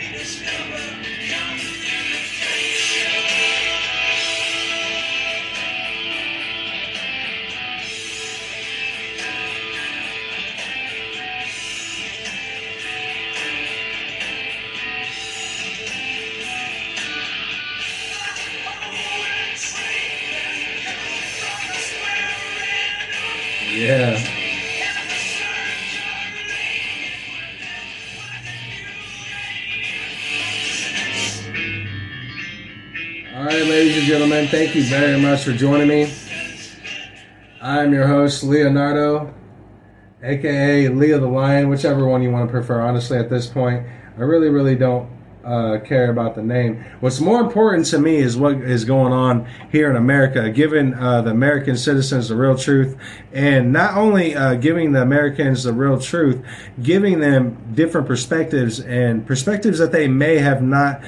Yeah. Thank you very much for joining me. I'm your host, Leonardo, aka Leo the Lion, whichever one you want to prefer. Honestly, at this point, I really, really don't uh, care about the name. What's more important to me is what is going on here in America, giving uh, the American citizens the real truth, and not only uh, giving the Americans the real truth, giving them different perspectives and perspectives that they may have not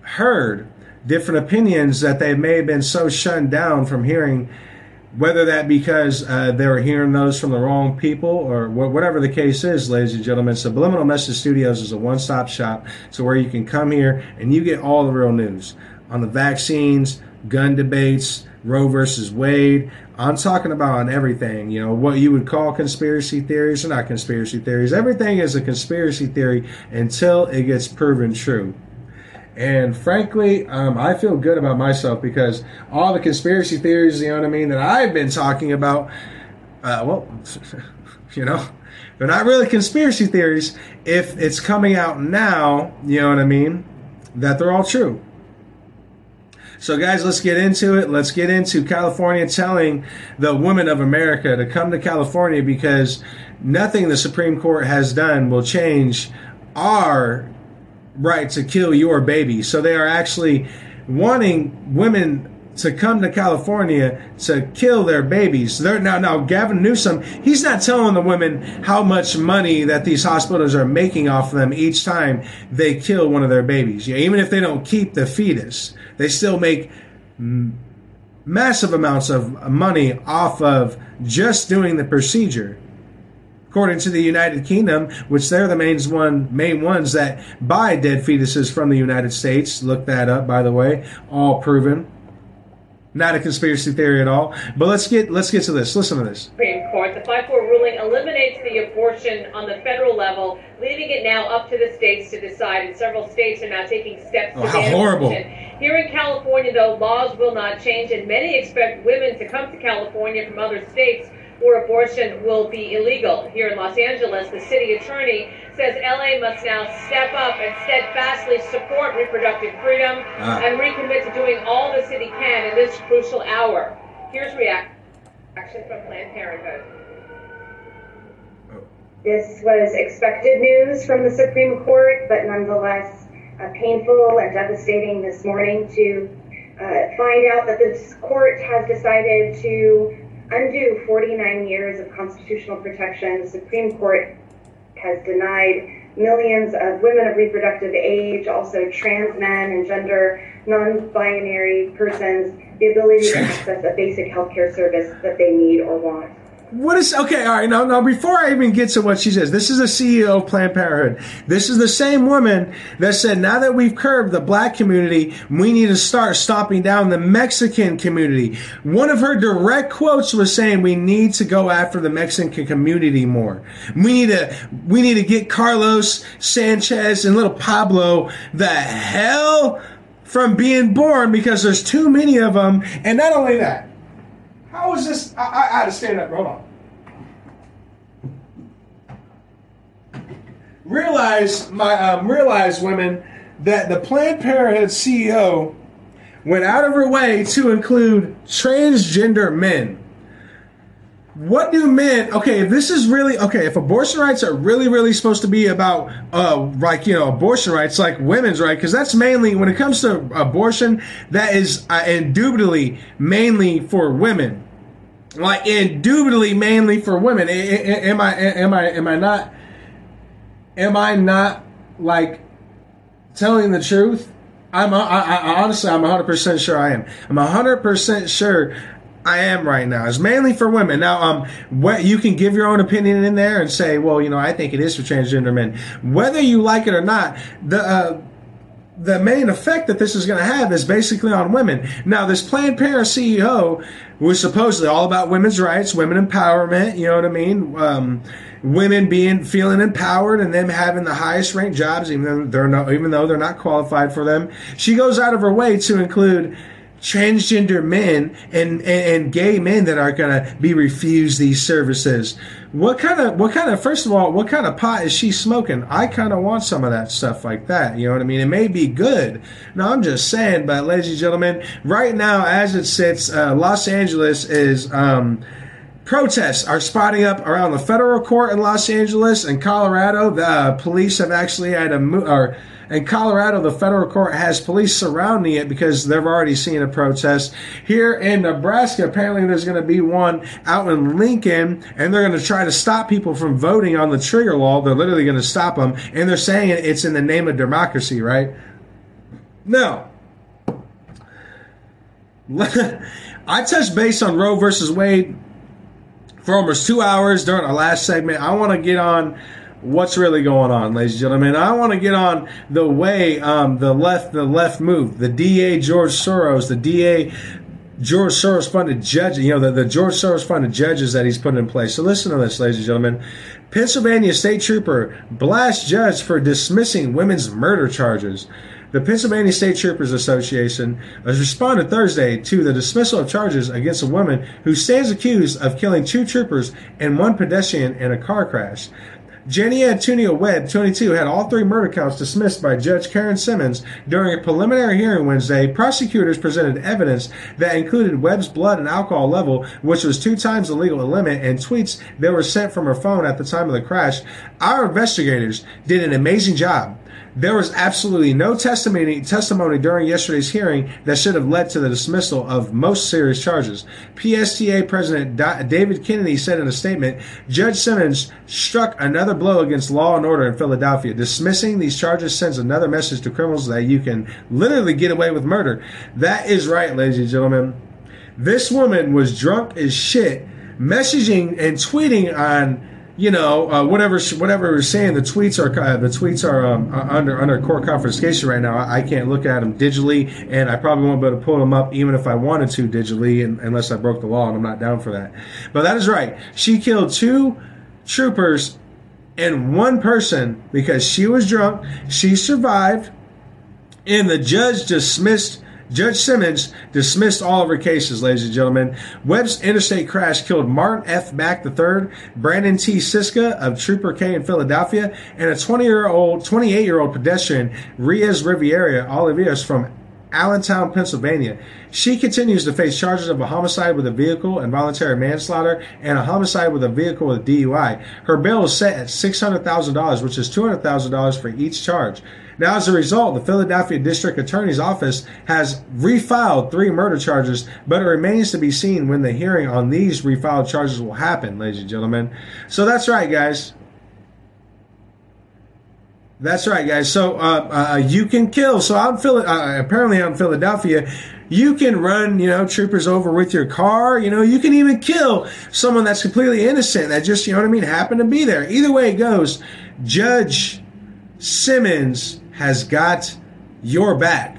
heard, different opinions that they may have been so shunned down from hearing whether that because uh, they were hearing those from the wrong people or wh- whatever the case is, ladies and gentlemen, Subliminal Message Studios is a one-stop shop. So where you can come here and you get all the real news on the vaccines, gun debates, Roe versus Wade. I'm talking about on everything, you know, what you would call conspiracy theories or not conspiracy theories. Everything is a conspiracy theory until it gets proven true. And frankly, um, I feel good about myself because all the conspiracy theories, you know what I mean, that I've been talking about, uh, well, you know, they're not really conspiracy theories if it's coming out now, you know what I mean, that they're all true. So, guys, let's get into it. Let's get into California telling the women of America to come to California because nothing the Supreme Court has done will change our right to kill your baby. So they are actually wanting women to come to California to kill their babies. They're, now, now Gavin Newsom, he's not telling the women how much money that these hospitals are making off of them each time they kill one of their babies. Yeah, even if they don't keep the fetus, they still make massive amounts of money off of just doing the procedure according to the United Kingdom, which they're the main one main ones that buy dead fetuses from the United States. Look that up, by the way. All proven. Not a conspiracy theory at all. But let's get let's get to this. Listen to this. Supreme Court, the 5-4 ruling eliminates the abortion on the federal level, leaving it now up to the states to decide. And several states are now taking steps Oh, to how horrible. abortion. Here in California, though, laws will not change, and many expect women to come to California from other states where abortion will be illegal. Here in Los Angeles, the city attorney says LA must now step up and steadfastly support reproductive freedom Ah. and recommit to doing all the city can in this crucial hour. Here's reaction from Planned Parenthood. This was expected news from the Supreme Court, but nonetheless uh, painful and devastating this morning to uh, find out that this court has decided to undo 49 years of constitutional protection. The Supreme Court has denied millions of women of reproductive age, also trans men and gender non-binary persons, the ability to access a basic healthcare service that they need or want. What is okay? All right, now, now before I even get to what she says, this is the CEO of Planned Parenthood. This is the same woman that said, now that we've curbed the black community, we need to start stomping down the Mexican community. One of her direct quotes was saying, we need to go after the Mexican community more. We need to, we need to get Carlos Sanchez and little Pablo the hell from being born because there's too many of them. And not only that, how is this? I, I, I had to stand up. Hold on. Realize my um, realize women that the Planned Parenthood CEO went out of her way to include transgender men. What do men? Okay, if this is really okay, if abortion rights are really, really supposed to be about, uh, like you know, abortion rights, like women's right, because that's mainly when it comes to abortion, that is uh, indubitably mainly for women, like indubitably mainly for women. Am I? Am I? Am I not? Am I not like telling the truth? I'm. I, I, honestly, I'm 100 percent sure I am. I'm 100 percent sure I am right now. It's mainly for women. Now, um, what you can give your own opinion in there and say, well, you know, I think it is for transgender men. Whether you like it or not, the uh, the main effect that this is going to have is basically on women. Now, this Planned Parenthood CEO was supposedly all about women's rights, women empowerment. You know what I mean? Um, women being feeling empowered and them having the highest ranked jobs, even though they're not, even though they're not qualified for them. She goes out of her way to include transgender men and, and, and gay men that are going to be refused these services. What kind of, what kind of, first of all, what kind of pot is she smoking? I kind of want some of that stuff like that. You know what I mean? It may be good. No, I'm just saying, but ladies and gentlemen, right now, as it sits, uh, Los Angeles is, um, protests are spotting up around the federal court in Los Angeles and Colorado. The uh, police have actually had a, mo- or, in Colorado, the federal court has police surrounding it because they've already seen a protest. Here in Nebraska, apparently there's going to be one out in Lincoln, and they're going to try to stop people from voting on the trigger law. They're literally going to stop them, and they're saying it's in the name of democracy, right? No. I touched base on Roe versus Wade for almost two hours during our last segment. I want to get on what's really going on, ladies and gentlemen. I want to get on the way um, the left the left move. The DA George Soros, the DA George Soros funded judge, you know, the, the George Soros funded judges that he's put in place. So listen to this, ladies and gentlemen. Pennsylvania state trooper blasts judge for dismissing women's murder charges. The Pennsylvania State Troopers Association has responded Thursday to the dismissal of charges against a woman who stands accused of killing two troopers and one pedestrian in a car crash. Jenny Antonia Webb, 22, had all three murder counts dismissed by Judge Karen Simmons. During a preliminary hearing Wednesday, prosecutors presented evidence that included Webb's blood and alcohol level, which was two times the legal limit, and tweets that were sent from her phone at the time of the crash. Our investigators did an amazing job. There was absolutely no testimony testimony during yesterday's hearing that should have led to the dismissal of most serious charges. PSTA President David Kennedy said in a statement, Judge Simmons struck another blow against law and order in Philadelphia. Dismissing these charges sends another message to criminals that you can literally get away with murder. That is right, ladies and gentlemen. This woman was drunk as shit, messaging and tweeting on you know, uh, whatever whatever we're saying, the tweets are uh, the tweets are um, under under court confiscation right now. I, I, can't look at them digitally, and I probably won't be able to pull them up even if I wanted to digitally, and, unless I broke the law, and I'm not down for that. But that is right. She killed two troopers and one person because she was drunk. She survived, and the judge dismissed Judge Simmons dismissed all of her cases, ladies and gentlemen. Webb's interstate crash killed Martin F. Mack III, Branden T. Sisca of Trooper K in Philadelphia, and a 20 year old, 28 year old pedestrian, Reyes Riviera Oliveras from Allentown, Pennsylvania. She continues to face charges of a homicide with a vehicle, involuntary manslaughter, and a homicide with a vehicle with DUI. Her bail is set at $600,000, which is $200,000 for each charge. Now, as a result, the Philadelphia District Attorney's Office has refiled three murder charges, but it remains to be seen when the hearing on these refiled charges will happen, ladies and gentlemen. So that's right, guys. That's right, guys. So uh, uh, you can kill. So I'm Phil- uh, apparently I'm Philadelphia. You can run, you know, troopers over with your car. You know, you can even kill someone that's completely innocent that just, you know what I mean, happened to be there. Either way it goes, Judge Simmons has got your back.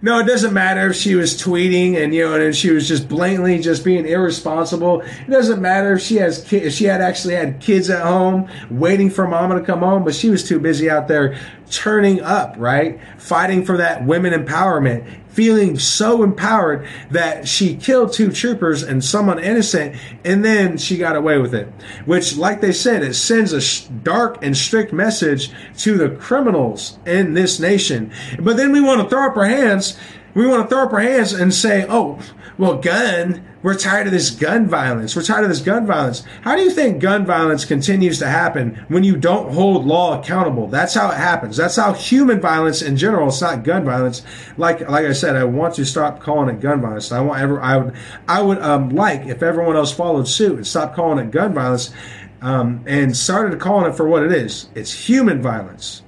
No, it doesn't matter if she was tweeting and you know, and she was just blatantly just being irresponsible. It doesn't matter if she has ki- if she had actually had kids at home waiting for mama to come home, but she was too busy out there turning up, right? Fighting for that women empowerment, feeling so empowered that she killed two troopers and someone innocent, and then she got away with it. Which, like they said, it sends a dark and strict message to the criminals in this nation. But then we want to throw up our hands. We want to throw up our hands and say, oh, well, gun, we're tired of this gun violence. We're tired of this gun violence. How do you think gun violence continues to happen when you don't hold law accountable? That's how it happens. That's how human violence in general, it's not gun violence. Like, like I said, I want to stop calling it gun violence. I want ever, I would, I would, um, like if everyone else followed suit and stopped calling it gun violence, um, and started calling it for what it is. It's human violence.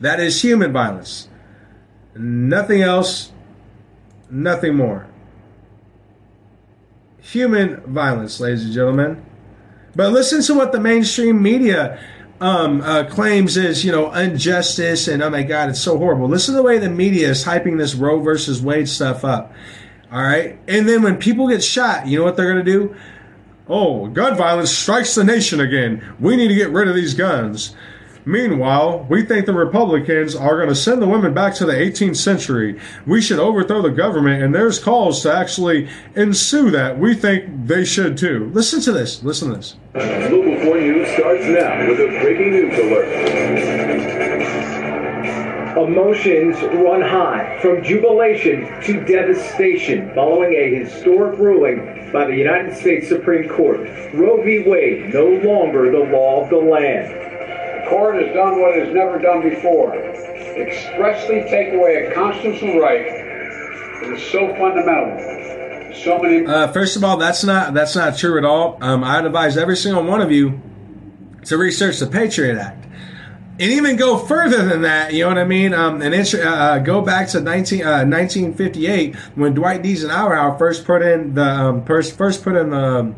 That is human violence. Nothing else, nothing more. human violence, ladies and gentlemen. But listen to what the mainstream media um, uh, claims is, you know, injustice and oh my God, it's so horrible. Listen to the way the media is hyping this Roe versus Wade stuff up. All right. And then when people get shot, you know what they're going to do? Oh, gun violence strikes the nation again. We need to get rid of these guns. Meanwhile, we think the Republicans are going to send the women back to the 18th century. We should overthrow the government, and there's calls to actually ensue that. We think they should too. Listen to this. Listen to this. Local 4 News starts now with a breaking news alert. Emotions run high from jubilation to devastation following a historic ruling by the United States Supreme Court. Roe v. Wade no longer the law of the land court has done what it has never done before expressly take away a constitutional right that is so fundamental so many uh, first of all that's not that's not true at all um, i'd advise every single one of you to research the patriot act and even go further than that, you know what I mean? Um, and uh, uh, go back to 19, uh, 1958 when Dwight. Eisenhower first put in the um, first first put in the um,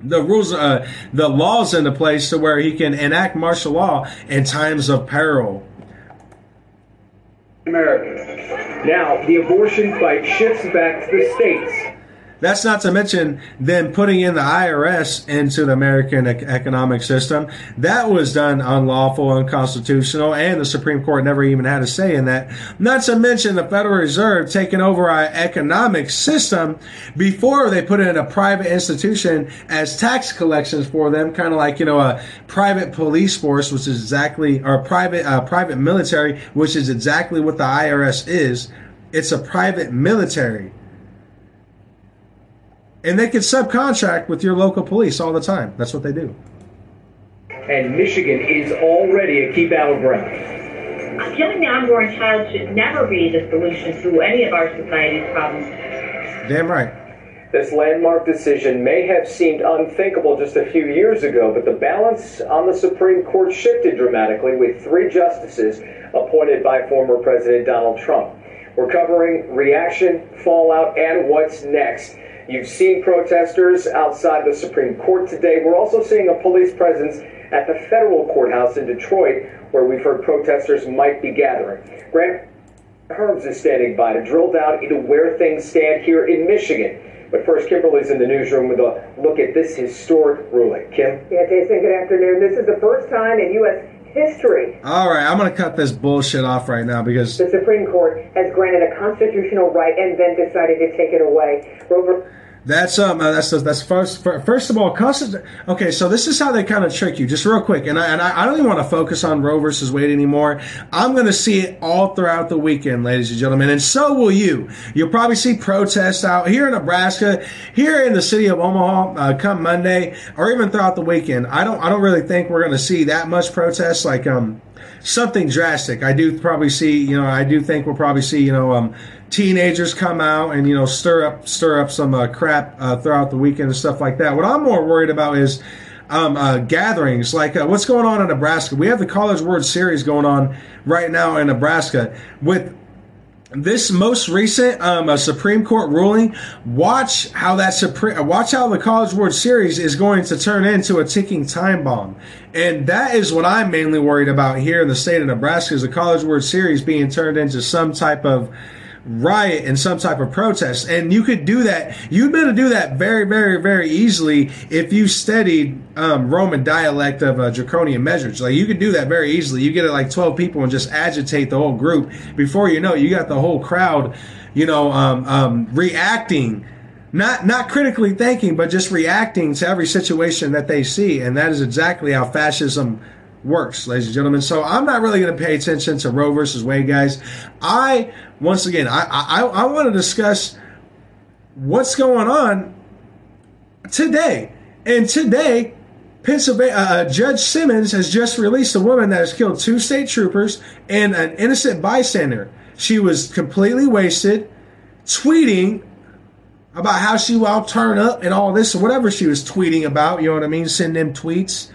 the rules, uh, the laws into place to where he can enact martial law in times of peril. Now, the abortion fight shifts back to the states. That's not to mention then putting in the IRS into the American economic system. That was done unlawful, unconstitutional, and the Supreme Court never even had a say in that. Not to mention the Federal Reserve taking over our economic system before they put in a private institution as tax collections for them, kind of like, you know, a private police force, which is exactly, or private, uh, private military, which is exactly what the IRS is. It's a private military and they can subcontract with your local police all the time. That's what they do. And Michigan is already a key battleground. Killing the unborn child should never be the solution to any of our society's problems. Damn right. This landmark decision may have seemed unthinkable just a few years ago, but the balance on the Supreme Court shifted dramatically with three justices appointed by former President Donald Trump. We're covering reaction, fallout, and what's next. You've seen protesters outside the Supreme Court today. We're also seeing a police presence at the federal courthouse in Detroit, where we've heard protesters might be gathering. Grant Hermes is standing by to drill down into where things stand here in Michigan. But first, Kimberly's in the newsroom with a look at this historic ruling. Kim? Yeah, Jason, good afternoon. This is the first time in U.S. history. All right, I'm going to cut this bullshit off right now because the Supreme Court has granted a constitutional right and then decided to take it away. Rover. That's um uh, that's that's first first of all constant. Okay, so this is how they kind of trick you, just real quick, and I and I, I don't even want to focus on Roe versus Wade anymore. I'm going to see it all throughout the weekend, ladies and gentlemen, and so will you. You'll probably see protests out here in Nebraska, here in the city of Omaha, uh, come Monday, or even throughout the weekend. I don't I don't really think we're going to see that much protest like um something drastic. I do probably see, you know, I do think we'll probably see, you know, um teenagers come out and you know stir up stir up some uh, crap uh, throughout the weekend and stuff like that. What I'm more worried about is um, uh, gatherings like uh, what's going on in Nebraska. We have the College World Series going on right now in Nebraska with this most recent um, Supreme Court ruling, watch how that Supreme, watch how the College World Series is going to turn into a ticking time bomb, and that is what I'm mainly worried about here in the state of Nebraska is the College World Series being turned into some type of riot and some type of protest. And you could do that. You'd be able to do that very, very, very easily if you studied um, Roman dialect of uh, draconian measures. Like you could do that very easily. You get it like 12 people and just agitate the whole group. Before you know it, you got the whole crowd, you know, um, um, reacting. Not not critically thinking, but just reacting to every situation that they see, and that is exactly how fascism works, ladies and gentlemen. So I'm not really going to pay attention to Roe versus Wade, guys. I once again, I I, I want to discuss what's going on today, and today. Pennsylvania uh, uh, Judge Simmons has just released a woman that has killed two state troopers and an innocent bystander. She was completely wasted, tweeting about how she will turn up and all this whatever she was tweeting about. You know what I mean? Send them tweets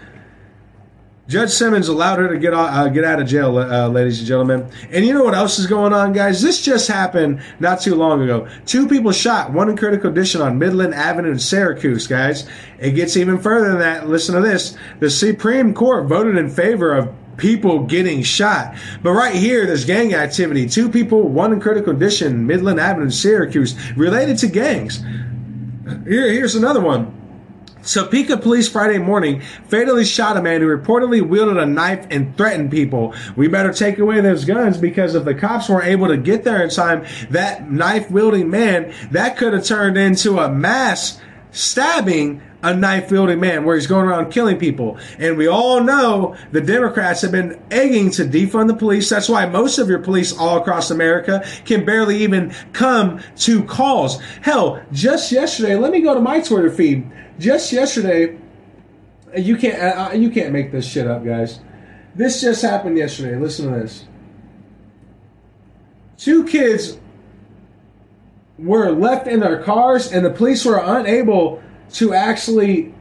Judge Simmons allowed her to get out, uh, get out of jail, uh, ladies and gentlemen. And you know what else is going on, guys? This just happened not too long ago. Two people shot, one in critical condition on Midland Avenue in Syracuse, guys. It gets even further than that. Listen to this. The Supreme Court voted in favor of people getting shot. But right here, there's gang activity. Two people, one in critical condition, Midland Avenue, Syracuse, related to gangs. Here, here's another one. Topeka police Friday morning fatally shot a man who reportedly wielded a knife and threatened people. We better take away those guns because if the cops weren't able to get there in time, that knife wielding man, that could have turned into a mass stabbing a knife wielding man where he's going around killing people. And we all know the Democrats have been egging to defund the police. That's why most of your police all across America can barely even come to calls. Hell, just yesterday, let me go to my Twitter feed just yesterday, you can't uh, uh, you can't make this shit up, guys. This just happened yesterday. Listen to this. Two kids were left in their cars, and the police were unable to actually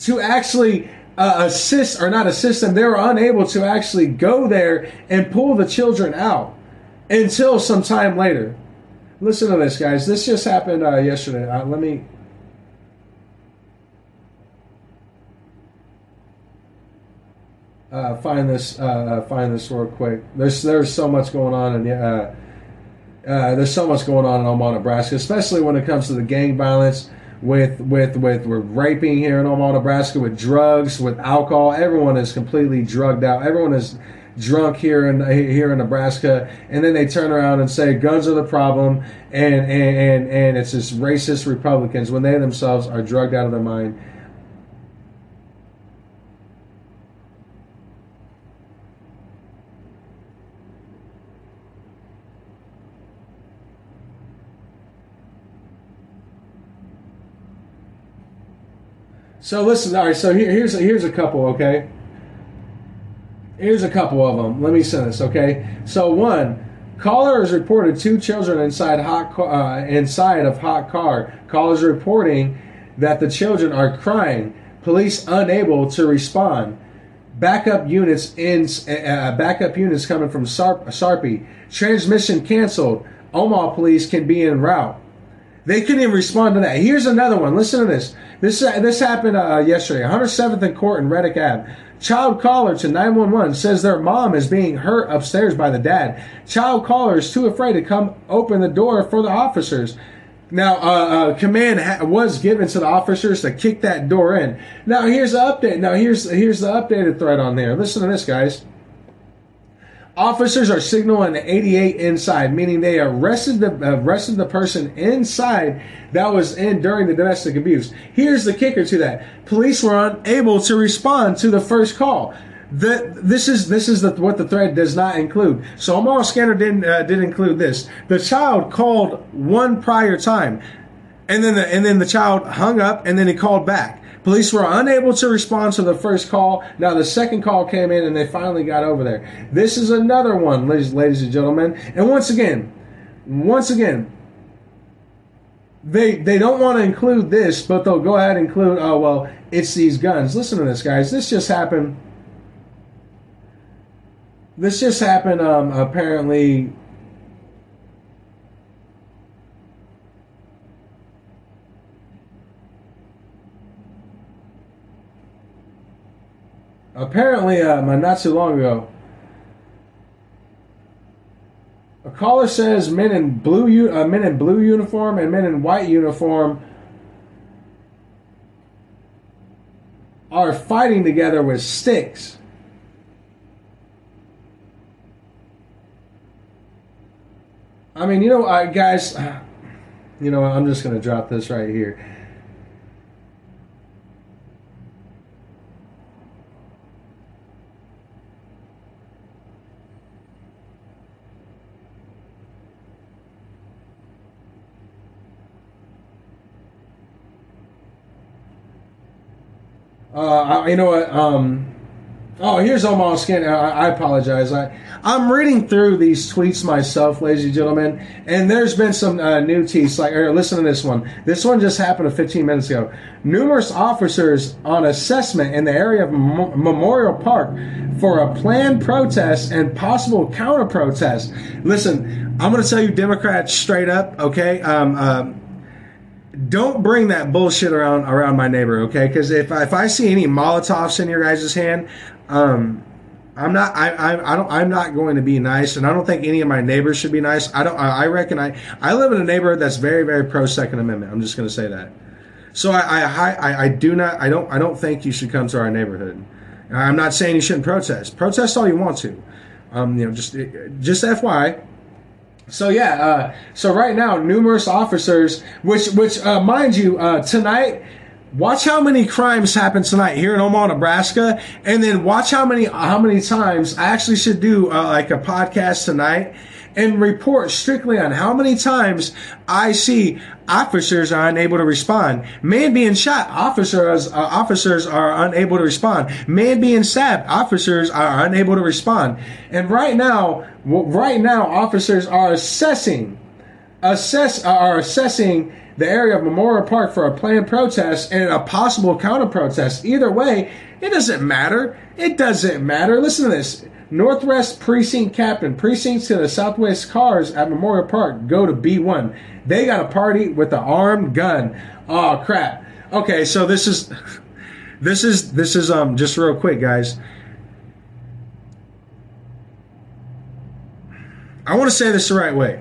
to actually uh, assist or not assist them. They were unable to actually go there and pull the children out until some time later. Listen to this, guys. This just happened uh, yesterday. Uh, let me. Uh, find this. Uh, uh, find this real quick. There's there's so much going on, and uh, there's so much going on in Omaha, Nebraska, especially when it comes to the gang violence with with with with raping here in Omaha, Nebraska, with drugs, with alcohol. Everyone is completely drugged out. Everyone is drunk here in here in Nebraska, and then they turn around and say guns are the problem, and and and, and it's just racist Republicans when they themselves are drugged out of their mind. So listen, all right. So here, here's here's a couple, okay. Here's a couple of them. Let me send this, okay? So one, caller has reported two children inside hot uh, inside of hot car. Callers reporting that the children are crying. Police unable to respond. Backup units in uh, backup units coming from Sarp, Sarpy. Transmission canceled. Omaha police can be en route. They couldn't even respond to that. Here's another one. Listen to this. This this happened uh, yesterday. 107th and Court in Redick Ave. Child caller to 911 says their mom is being hurt upstairs by the dad. Child caller is too afraid to come open the door for the officers. Now, uh, uh, command ha- was given to the officers to kick that door in. Now, here's the update. Now, here's here's the updated thread on there. Listen to this, guys. Officers are signaling the 88 inside, meaning they arrested the arrested the person inside that was in during the domestic abuse. Here's the kicker to that: police were unable to respond to the first call. The, this is this is the, what the thread does not include. So Omaha Scanner didn't uh, did include this. The child called one prior time, and then the, and then the child hung up, and then he called back. Police were unable to respond to the first call. Now the second call came in and they finally got over there. This is another one, ladies, ladies and gentlemen. And once again, once again, they they don't want to include this, but they'll go ahead and include, oh well, it's these guns. Listen to this, guys. This just happened. This just happened um, apparently apparently, uh, not too long ago, a caller says men in blue, uh, men in blue uniform and men in white uniform are fighting together with sticks. I mean, you know, uh, guys, you know, I'm just to drop this right here. Uh, you know what? Um, Oh, here's Omaha Scanner. I, I apologize. I, I'm reading through these tweets myself, ladies and gentlemen, and there's been some uh, new tweets. Like, or listen to this one. This one just happened 15 minutes ago. Numerous officers on assessment in the area of Mem- Memorial Park for a planned protest and possible counter protest. Listen, I'm going to tell you, Democrats, straight up, okay? Um, um, don't bring that bullshit around around my neighbor, okay? Because if if I see any Molotovs in your guys' hand, um, I'm not. I, I, I don't. I'm not going to be nice, and I don't think any of my neighbors should be nice. I don't. I, I reckon I. I live in a neighborhood that's very, very pro Second Amendment. I'm just going to say that. So I, I, I, I do not. I don't. I don't think you should come to our neighborhood. I'm not saying you shouldn't protest. Protest all you want to. Um, you know, just just FYI. So yeah, uh, so right now, numerous officers, which which uh, mind you, uh, tonight, watch how many crimes happen tonight here in Omaha, Nebraska, and then watch how many how many times I actually should do uh, like a podcast tonight and report strictly on how many times I see officers are unable to respond. Man being shot, officers uh, officers are unable to respond. Man being stabbed, officers are unable to respond. And right now, right now, officers are assessing, assess are assessing the area of Memorial Park for a planned protest and a possible counter protest. Either way, it doesn't matter. It doesn't matter. Listen to this. Northwest Precinct Captain, precincts to the Southwest cars at Memorial Park go to B1. They got a party with an armed gun. Oh crap. Okay, so this is this is this is um just real quick, guys. I want to say this the right way.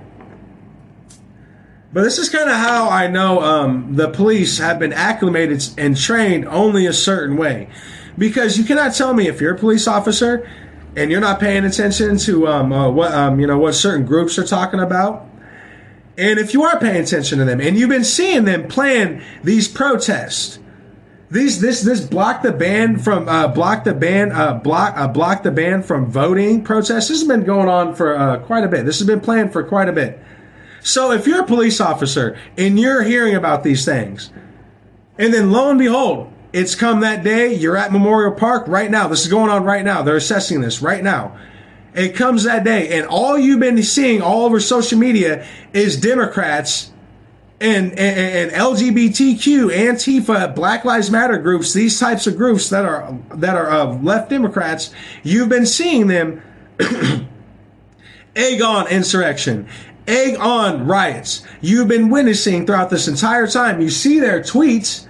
But this is kind of how I know um, the police have been acclimated and trained only a certain way. Because you cannot tell me if you're a police officer and you're not paying attention to um, uh, what um, you know what certain groups are talking about, and if you are paying attention to them and you've been seeing them plan these protests, these this this block the ban from uh, block the ban uh, block uh, block the ban from voting protests. This has been going on for uh, quite a bit. This has been planned for quite a bit. So if you're a police officer and you're hearing about these things, and then lo and behold, it's come that day. You're at Memorial Park right now. This is going on right now. They're assessing this right now. It comes that day, and all you've been seeing all over social media is Democrats and, and, and LGBTQ, Antifa, Black Lives Matter groups. These types of groups that are that are of left Democrats. You've been seeing them egg on insurrection, egg on riots. You've been witnessing throughout this entire time. You see their tweets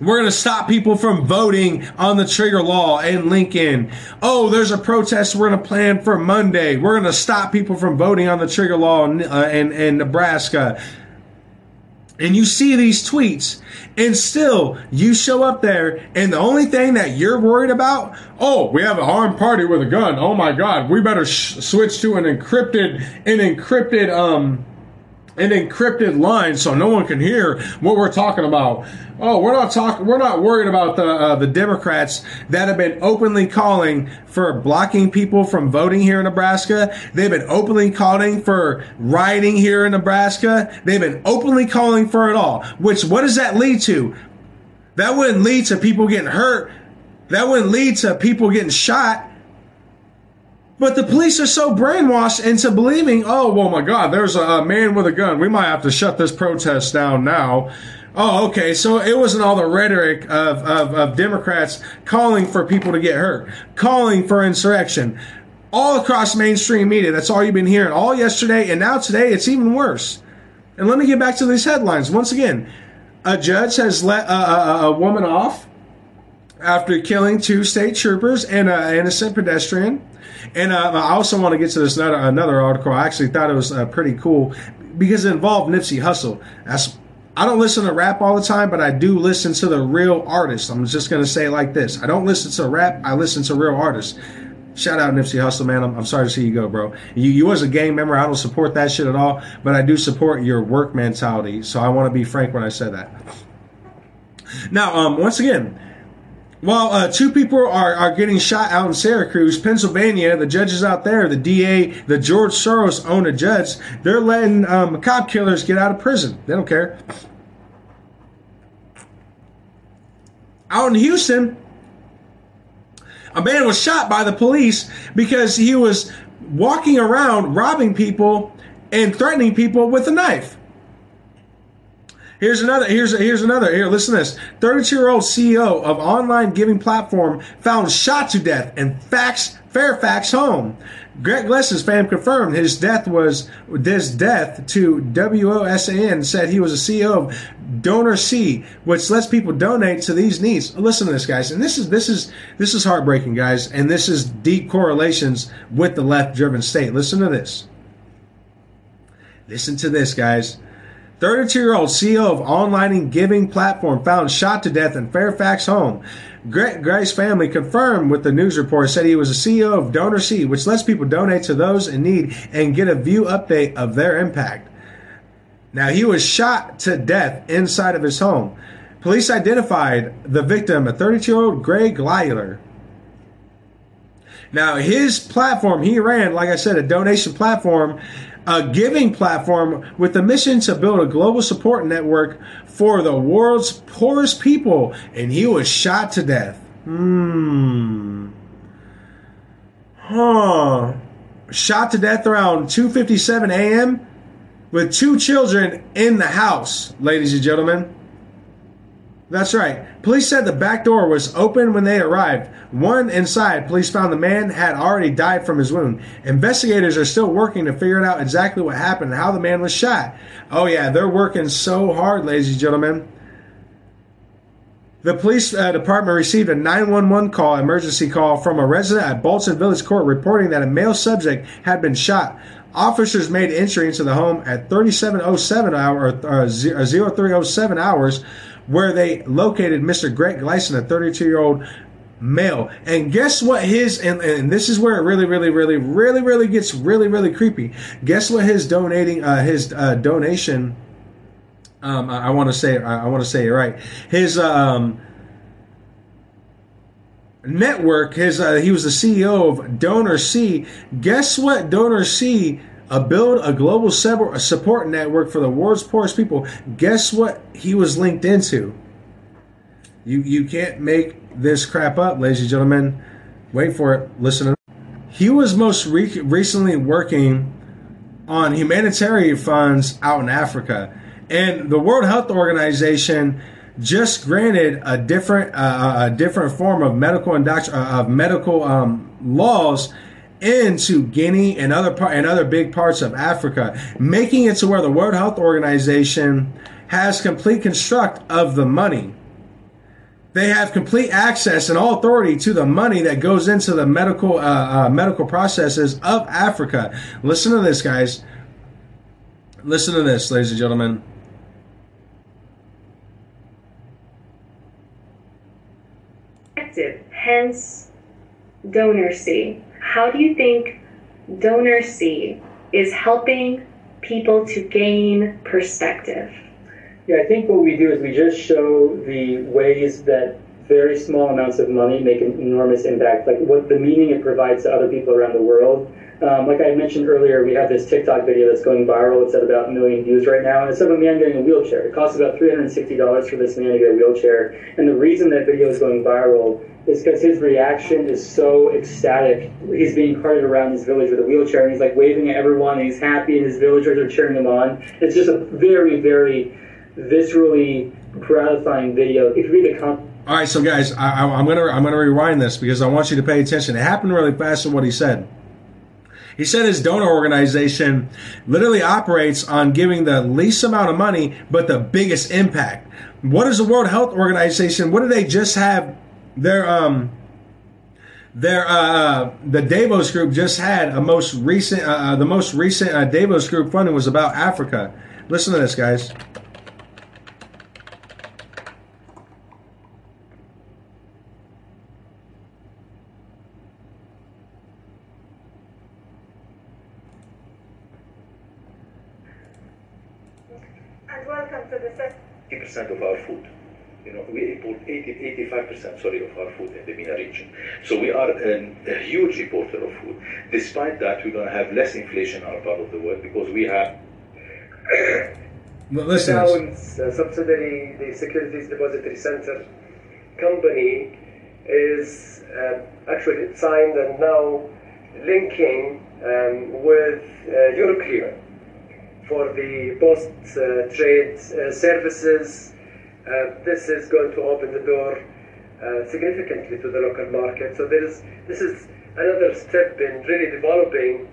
we're going to stop people from voting on the trigger law in Lincoln. Oh, there's a protest we're going to plan for Monday. We're going to stop people from voting on the trigger law in, uh, in, in Nebraska. And you see these tweets, and still you show up there, and the only thing that you're worried about, oh, we have an armed party with a gun. Oh my God, we better sh- switch to an encrypted, an encrypted, um, an encrypted line so no one can hear what we're talking about. Oh, we're not talking. We're not worried about the uh, the Democrats that have been openly calling for blocking people from voting here in Nebraska. They've been openly calling for rioting here in Nebraska. They've been openly calling for it all. Which what does that lead to? That wouldn't lead to people getting hurt. That wouldn't lead to people getting shot. But the police are so brainwashed into believing, oh, well, my God, there's a man with a gun. We might have to shut this protest down now. Oh, okay. So it wasn't all the rhetoric of, of, of Democrats calling for people to get hurt, calling for insurrection. All across mainstream media, that's all you've been hearing all yesterday, and now today it's even worse. And let me get back to these headlines. Once again, a judge has let a, a, a woman off after killing two state troopers and an innocent pedestrian. And uh, I also want to get to this another, another article. I actually thought it was uh, pretty cool because it involved Nipsey Hussle. That's I don't listen to rap all the time, but I do listen to the real artists. I'm just to say it like this. I don't listen to rap. I listen to real artists. Shout out Nipsey Hussle, man. I'm, I'm sorry to see you go, bro. You, you as a gang member, I don't support that shit at all, but I do support your work mentality. So I want to be frank when I say that. Now, um, once again, while uh, two people are, are getting shot out in Syracuse, Pennsylvania, the judges out there, the DA, the George Soros owned a judge, they're letting um, cop killers get out of prison. They don't care. Out in Houston, A man was shot by the police because he was walking around robbing people and threatening people with a knife. Here's another. Here's here's another. Here, listen to this. 32 year old CEO of online giving platform found shot to death in Fax, Fairfax home. Greg Glisson's fam confirmed his death was this death to WOSAN said he was a CEO of DonorSee, which lets people donate to these needs. Listen to this, guys, and this is this is this is heartbreaking, guys, and this is deep correlations with the left-driven state. Listen to this. Listen to this, guys. 32 year old CEO of online giving platform found shot to death in Fairfax home. Gray's family confirmed with the news report said he was a CEO of DonorSee, which lets people donate to those in need and get a view update of their impact. Now, he was shot to death inside of his home. Police identified the victim, a 32 year old Greg Lyler. Now, his platform, he ran, like I said, a donation platform a giving platform with the mission to build a global support network for the world's poorest people, and he was shot to death. Hmm. Huh. Shot to death around 2:57 a.m. with two children in the house, ladies and gentlemen. That's right. Police said the back door was open when they arrived. One inside, police found the man had already died from his wound. Investigators are still working to figure out exactly what happened and how the man was shot. Oh, yeah, they're working so hard, ladies and gentlemen. The police uh, department received a 911 call, emergency call from a resident at Bolton Village Court reporting that a male subject had been shot. Officers made entry into the home at 3707 hour, uh, 0307 hours where they located Mr. Greg Gleason, a 32 year old male. And guess what his, and, and this is where it really, really, really, really, really gets really, really creepy. Guess what his donating, uh, his uh, donation, um, I, I want to say, I, I want to say it right. His, um, network, his, uh, he was the CEO of DonorSee. Guess what DonorSee build a global support network for the world's poorest people. Guess what he was linked into? You you can't make this crap up, ladies and gentlemen. Wait for it. Listen. He was most re- recently working on humanitarian funds out in Africa, and the World Health Organization just granted a different uh, a different form of medical indoctr- uh, of medical um, laws into Guinea and other par- and other big parts of Africa, making it to where the World Health Organization has complete construct of the money. They have complete access and all authority to the money that goes into the medical uh, uh, medical processes of Africa. Listen to this, guys. Listen to this, ladies and gentlemen. Hence, DonorSee how do you think DonorSee is helping people to gain perspective? Yeah, I think what we do is we just show the ways that very small amounts of money make an enormous impact, like what the meaning it provides to other people around the world. Um, like I mentioned earlier, we have this TikTok video that's going viral. It's at about a million views right now. And it's of a man getting a wheelchair. It costs about $360 for this man to get a wheelchair. And the reason that video is going viral is because his reaction is so ecstatic. He's being carted around his village with a wheelchair, and he's like waving at everyone, and he's happy, and his villagers are cheering him on. It's just a very, very viscerally gratifying video. If you read the com- all right, so guys, I, am gonna I'm gonna rewind this because I want you to pay attention. It happened really fast. In what he said. He said his donor organization literally operates on giving the least amount of money but the biggest impact. What is the World Health Organization? What do they just have their um their uh, the Davos group just had a most recent uh, uh, the most recent uh, Davos group funding was about Africa. Listen to this, guys. And welcome to the 50% of our food you know, we import 80, 85% sorry, of our food in the MENA region. So we are an, a huge importer of food. Despite that, we're going to have less inflation in our part of the world because we have. well, listen. Now, uh, subsidiary, the Securities Depository Center company is uh, actually signed and now linking um, with uh, Euroclear for the post uh, trade uh, services. Uh, this is going to open the door uh, significantly to the local market. So there is this is another step in really developing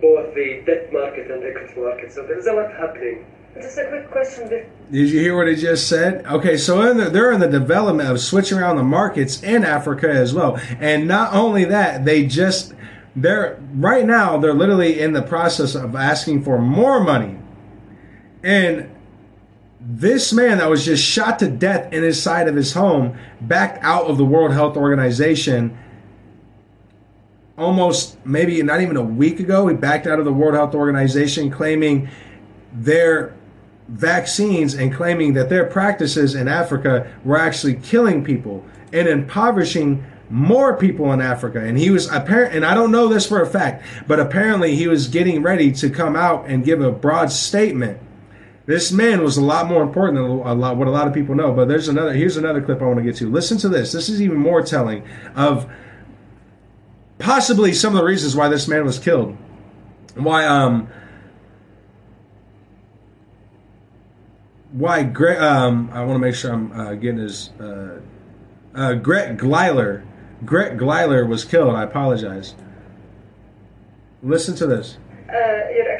both the debt market and the equity market. So there is a lot happening. Just a quick question. Did you hear what he just said? Okay, so in the, they're in the development of switching around the markets in Africa as well. And not only that, they just they're right now they're literally in the process of asking for more money. And this man that was just shot to death in his side of his home backed out of the World Health Organization almost maybe not even a week ago. He backed out of the World Health Organization claiming their vaccines and claiming that their practices in Africa were actually killing people and impoverishing more people in Africa. And he was apparent, and I don't know this for a fact, but apparently he was getting ready to come out and give a broad statement. This man was a lot more important than a lot, what a lot of people know. But there's another. Here's another clip I want to get to. Listen to this. This is even more telling of possibly some of the reasons why this man was killed. Why um why um I want to make sure I'm uh, getting his uh, uh Greg Gleiler Greg Gleiler was killed. I apologize. Listen to this.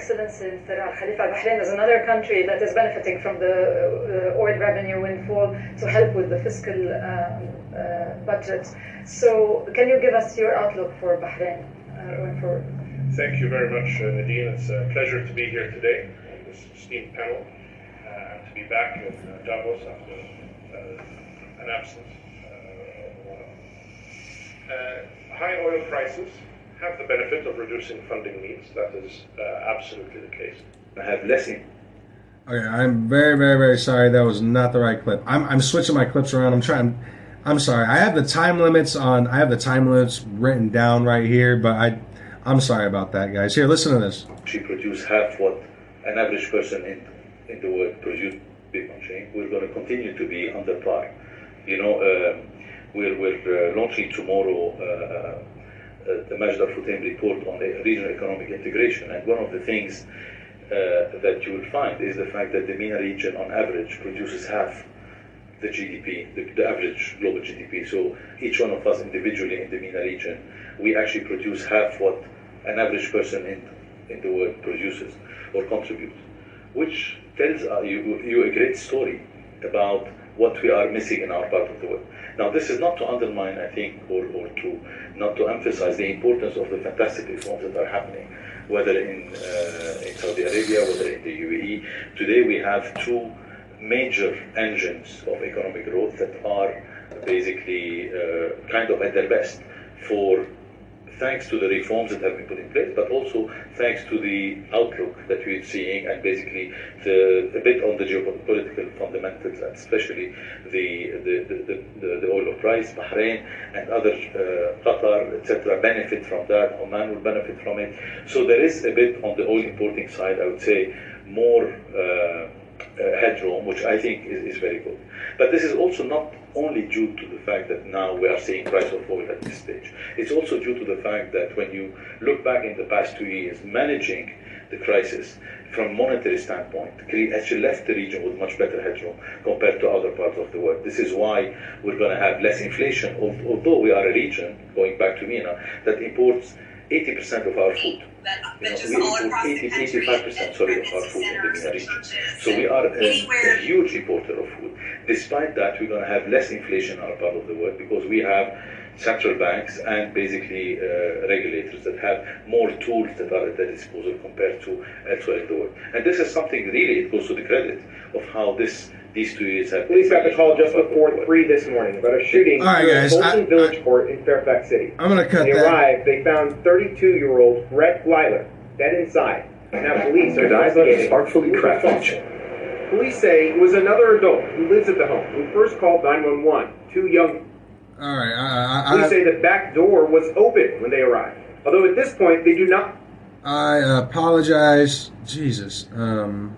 Uh, Your Excellency, Mr. Khalifa, Bahrain is another country that is benefiting from the uh, oil revenue windfall to help with the fiscal um, uh, budget. So, can you give us your outlook for Bahrain uh, going forward? Thank you very much, uh, Nadine. It's a pleasure to be here today on this esteemed panel uh, and to be back in Davos after an absence. high oil prices have the benefit of reducing funding needs. That is uh, absolutely the case. I have less in. Okay, I'm very, very, very sorry. That was not the right clip. I'm, I'm switching my clips around. I'm trying. I'm sorry. I have the time limits on. I have the time limits written down right here, but I, I'm sorry about that, guys. Here, listen to this. She produced half what an average person in in the world produced big on chain. We're going to continue to be under par. You know, uh, we're we're uh, launching tomorrow. Uh, the Majid Al Futtaim report on regional economic integration. And one of the things uh, that you will find is the fact that the MENA region, on average, produces half the GDP, the, the, average global GDP. So each one of us individually in the MENA region, we actually produce half what an average person in, in the world produces or contributes, which tells uh, you, you a great story about what we are missing in our part of the world. Now, this is not to undermine, I think, or, or to not to emphasize the importance of the fantastic reforms that are happening, whether in, uh, in Saudi Arabia, whether in the UAE. Today, we have two major engines of economic growth that are basically uh, kind of at their best for thanks to the reforms that have been put in place, but also thanks to the outlook that we're seeing and basically the, a bit on the geopolitical fundamentals, and especially the, the, the, the, oil price, Bahrain and other, uh, Qatar, etc., benefit from that. Oman will benefit from it. So there is a bit on the oil importing side, I would say, more uh, uh, headroom, which I think is, is very good. But this is also not only due to the fact that now we are seeing price of oil at this stage. It's also due to the fact that when you look back in the past two years, managing the crisis from monetary standpoint actually left the region with much better headroom compared to other parts of the world. This is why we're going to have less inflation, although we are a region, going back to MENA, that imports 80% of our food. You know, we import 80, 85% sorry, of our food in the MENA region. So we are a, a, huge importer of food. Despite that, we're going to have less inflation in our part of the world because we have central banks and basically uh, regulators that have more tools that are at their disposal compared to elsewhere in the world. And this is something really, it goes to the credit of how this these two years have. Police got the call just before three this morning about a shooting All right, guys, Bolton Village I, Court in Fairfax City. I'm going to cut when they that. arrived, they found 32-year-old Gret Glyer dead inside. Now police are investigating. artfully crafted. Police say it was another adult who lives at the home who first called 911. Two young. All right. I, I, police say the back door was open when they arrived. Although at this point they do not. I apologize. Jesus. Um,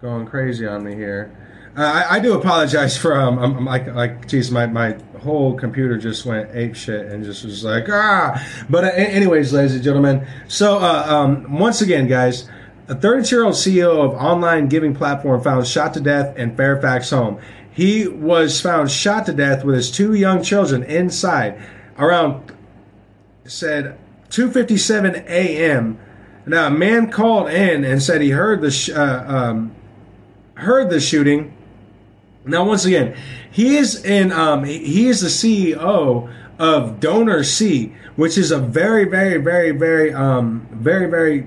going crazy on me here. I, I do apologize for um, I'm, I'm like like geez my my whole computer just went ape shit and just was like ah. But uh, anyways, ladies and gentlemen, so uh, um, once again, guys. A 32 year old CEO of online giving platform found shot to death in Fairfax home. He was found shot to death with his two young children inside around said 2:57 a.m. Now a man called in and said he heard the sh- uh, um, heard the shooting. Now once again, he is in um, he is the CEO of DonorSee, which is a very very very very um, very very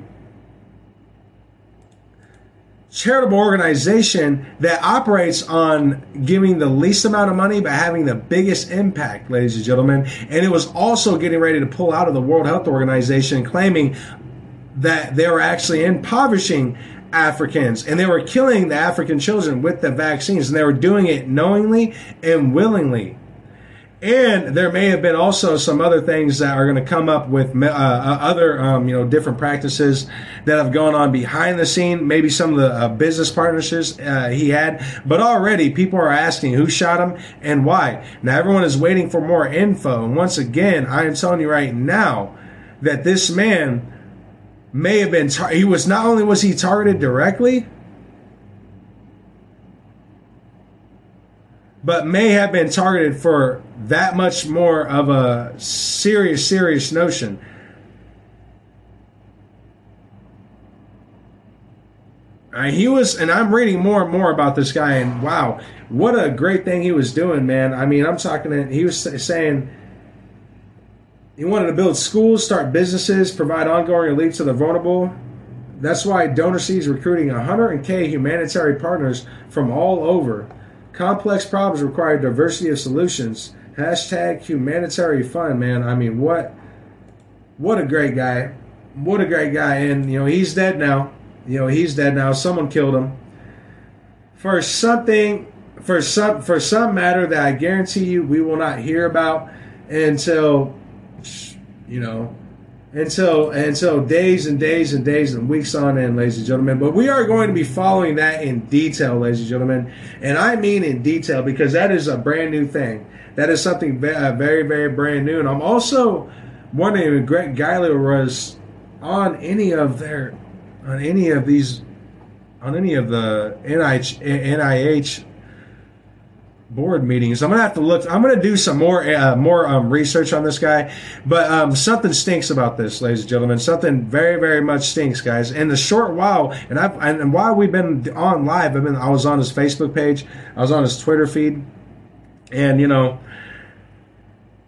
charitable organization that operates on giving the least amount of money but having the biggest impact, ladies and gentlemen. And it was also getting ready to pull out of the World Health Organization, claiming that they were actually impoverishing Africans and they were killing the African children with the vaccines and they were doing it knowingly and willingly. And there may have been also some other things that are going to come up with uh, uh, other, um, you know, different practices that have gone on behind the scene. Maybe some of the uh, business partnerships uh, he had, but already people are asking who shot him and why. Now everyone is waiting for more info. And once again, I am telling you right now that this man may have been. Tar- he was not only was he targeted directly, but may have been targeted for that much more of a serious, serious notion. Uh, he was, and I'm reading more and more about this guy, and wow, what a great thing he was doing, man. I mean, I'm talking, he was saying he wanted to build schools, start businesses, provide ongoing relief to the vulnerable. That's why Donor is recruiting 100k humanitarian partners from all over. Complex problems require diversity of solutions. Hashtag humanitarian fund, man. I mean, what, what a great guy. What a great guy. And, you know, he's dead now. You know, he's dead now. Someone killed him. For something, for some, for some matter that I guarantee you we will not hear about until, you know, And so and so days and days and days and weeks on end, ladies and gentlemen. But we are going to be following that in detail, ladies and gentlemen, and I mean in detail because that is a brand new thing. That is something uh, very, very brand new. And I'm also wondering if Greg Geiler was on any of their on any of these on any of the NIH, NIH board meetings. I'm gonna have to look. I'm gonna do some more uh, more um, research on this guy. But um, something stinks about this, ladies and gentlemen. Something very very much stinks, guys. In the short while, and I've and while we've been on live, I've been I was on his Facebook page, I was on his Twitter feed, and you know.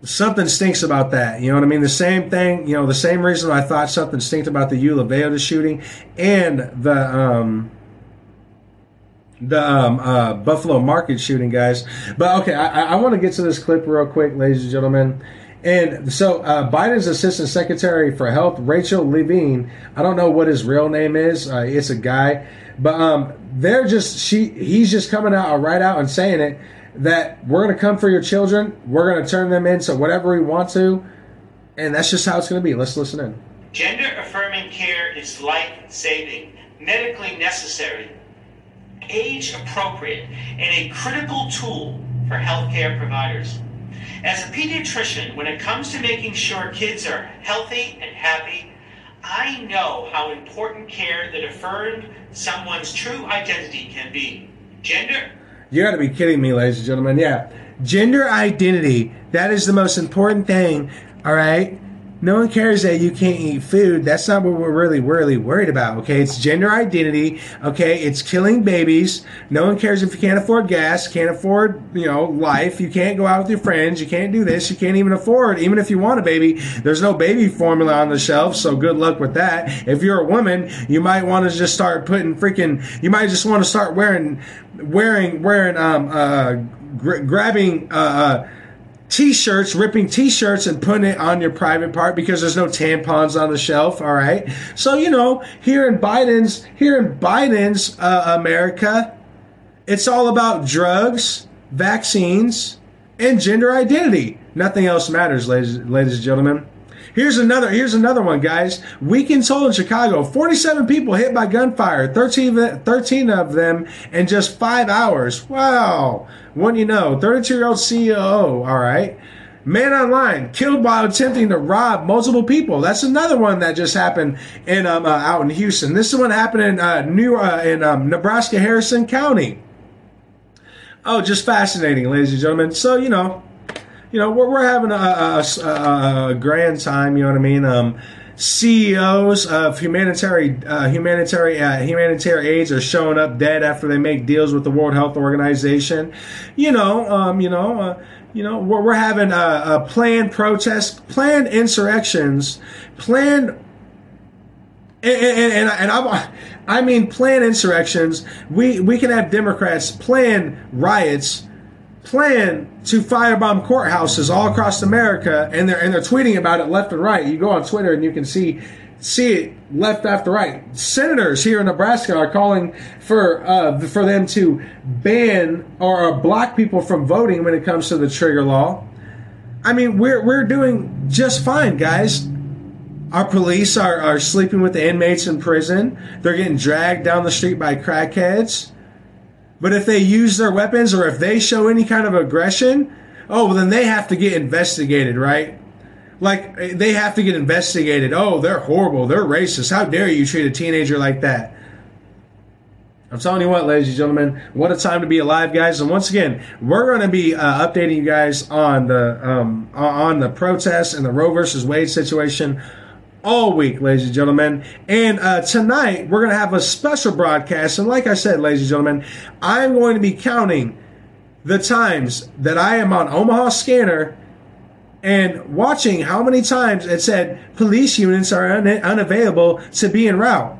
Something stinks about that. You know what I mean? The same thing, you know, the same reason I thought something stinked about the Uvalde shooting and the um, the um, uh, Buffalo Market shooting, guys. But okay, I, I want to get to this clip real quick, ladies and gentlemen. And so uh, Biden's Assistant Secretary for Health, Rachel Levine, I don't know what his real name is. Uh, it's a guy, but um, they're just she he's just coming out right out and saying it that we're going to come for your children. We're going to turn them into whatever we want to, and that's just how it's going to be. Let's listen in. Gender affirming care is life saving, medically necessary age appropriate, and a critical tool for healthcare providers. As a pediatrician, when it comes to making sure kids are healthy and happy, I know how important care that affirmed someone's true identity can be. Gender. You gotta be kidding me, ladies and gentlemen. Yeah. Gender identity, that is the most important thing, all right? No one cares that you can't eat food. That's not what we're really, really worried about. Okay, it's gender identity. Okay, it's killing babies. No one cares if you can't afford gas, can't afford, you know, life. You can't go out with your friends. You can't do this. You can't even afford. Even if you want a baby, there's no baby formula on the shelf. So good luck with that. If you're a woman, you might want to just start putting freaking. You might just want to start wearing, wearing, wearing, um, uh, gr- grabbing, uh, uh t-shirts, ripping t-shirts and putting it on your private part because there's no tampons on the shelf. All right. So, you know, here in Biden's, here in Biden's uh, America, it's all about drugs, vaccines, and gender identity. Nothing else matters, ladies, ladies and gentlemen. Here's another. Here's another one, guys. Weekend toll in Chicago. 47 people hit by gunfire. 13, 13 of them in just five hours. Wow. Wouldn't you know? 32 year old CEO. All right. Man online killed while attempting to rob multiple people. That's another one that just happened in um, uh, out in Houston. This is one happened in uh, New uh, in um, Nebraska Harrison County. Oh, just fascinating, ladies and gentlemen. So you know, you know, we're, we're having a, a, a, grand time. You know what I mean? Um, CEOs of humanitarian uh, humanitarian uh, humanitarian aids are showing up dead after they make deals with the World Health Organization. You know, um, you know, uh, you know, we're, we're having a, planned protests, planned insurrections, planned and, and, and, and I, I mean planned insurrections. We we can have Democrats plan riots plan to firebomb courthouses all across America, and they're and they're tweeting about it left and right. You go on Twitter and you can see see it left after right. Senators here in Nebraska are calling for uh, for them to ban or block people from voting when it comes to the trigger law. I mean, we're we're doing just fine, guys. Our police are, are sleeping with the inmates in prison. They're getting dragged down the street by crackheads. But if they use their weapons or if they show any kind of aggression, oh, well, then they have to get investigated, right? Like, they have to get investigated. Oh, they're horrible. They're racist. How dare you treat a teenager like that? I'm telling you what, ladies and gentlemen, what a time to be alive, guys! And once again, we're going to be uh, updating you guys on the um, on the protests and the Roe versus Wade situation all week, ladies and gentlemen. And uh, tonight, we're going to have a special broadcast. And like I said, ladies and gentlemen, I'm going to be counting the times that I am on Omaha Scanner and watching how many times it said police units are un- unavailable to be en route.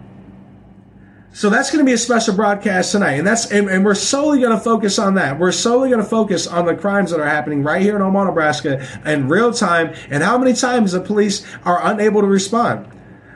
So that's going to be a special broadcast tonight, and that's and, and we're solely going to focus on that. We're solely going to focus on the crimes that are happening right here in Omaha, Nebraska, in real time, and how many times the police are unable to respond.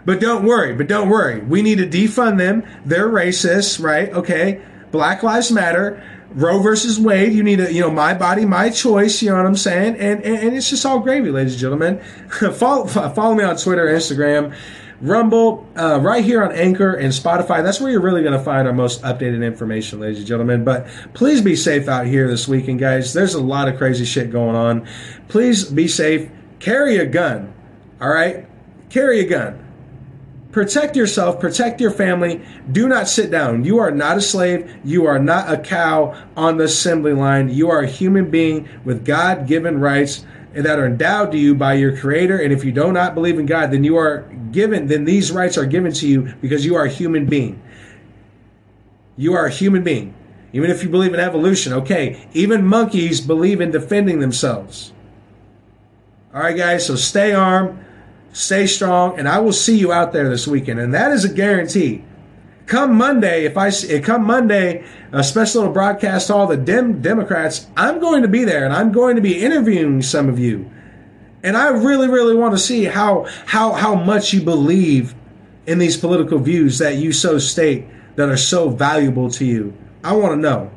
But don't worry, but don't worry. We need to defund them. They're racist, right? Okay. Black Lives Matter. Roe versus Wade. You need to, you know, my body, my choice. You know what I'm saying? And and, and it's just all gravy, ladies and gentlemen. follow follow me on Twitter, Instagram. Rumble, uh, right here on Anchor and Spotify. That's where you're really going to find our most updated information, ladies and gentlemen. But please be safe out here this weekend, guys. There's a lot of crazy shit going on. Please be safe. Carry a gun. All right? Carry a gun. Protect yourself, protect your family. Do not sit down. You are not a slave. You are not a cow on the assembly line. You are a human being with God given rights that are endowed to you by your creator. And if you do not believe in God, then you are given, then these rights are given to you because you are a human being. You are a human being. Even if you believe in evolution, okay, even monkeys believe in defending themselves. All right, guys, so stay armed, stay strong, and I will see you out there this weekend. And that is a guarantee. Come Monday, if I eh, come Monday, a special little broadcast all the Dem- Democrats, I'm going to be there and I'm going to be interviewing some of you. And I really, really want to see how how how much you believe in these political views that you so state that are so valuable to you. I want to know.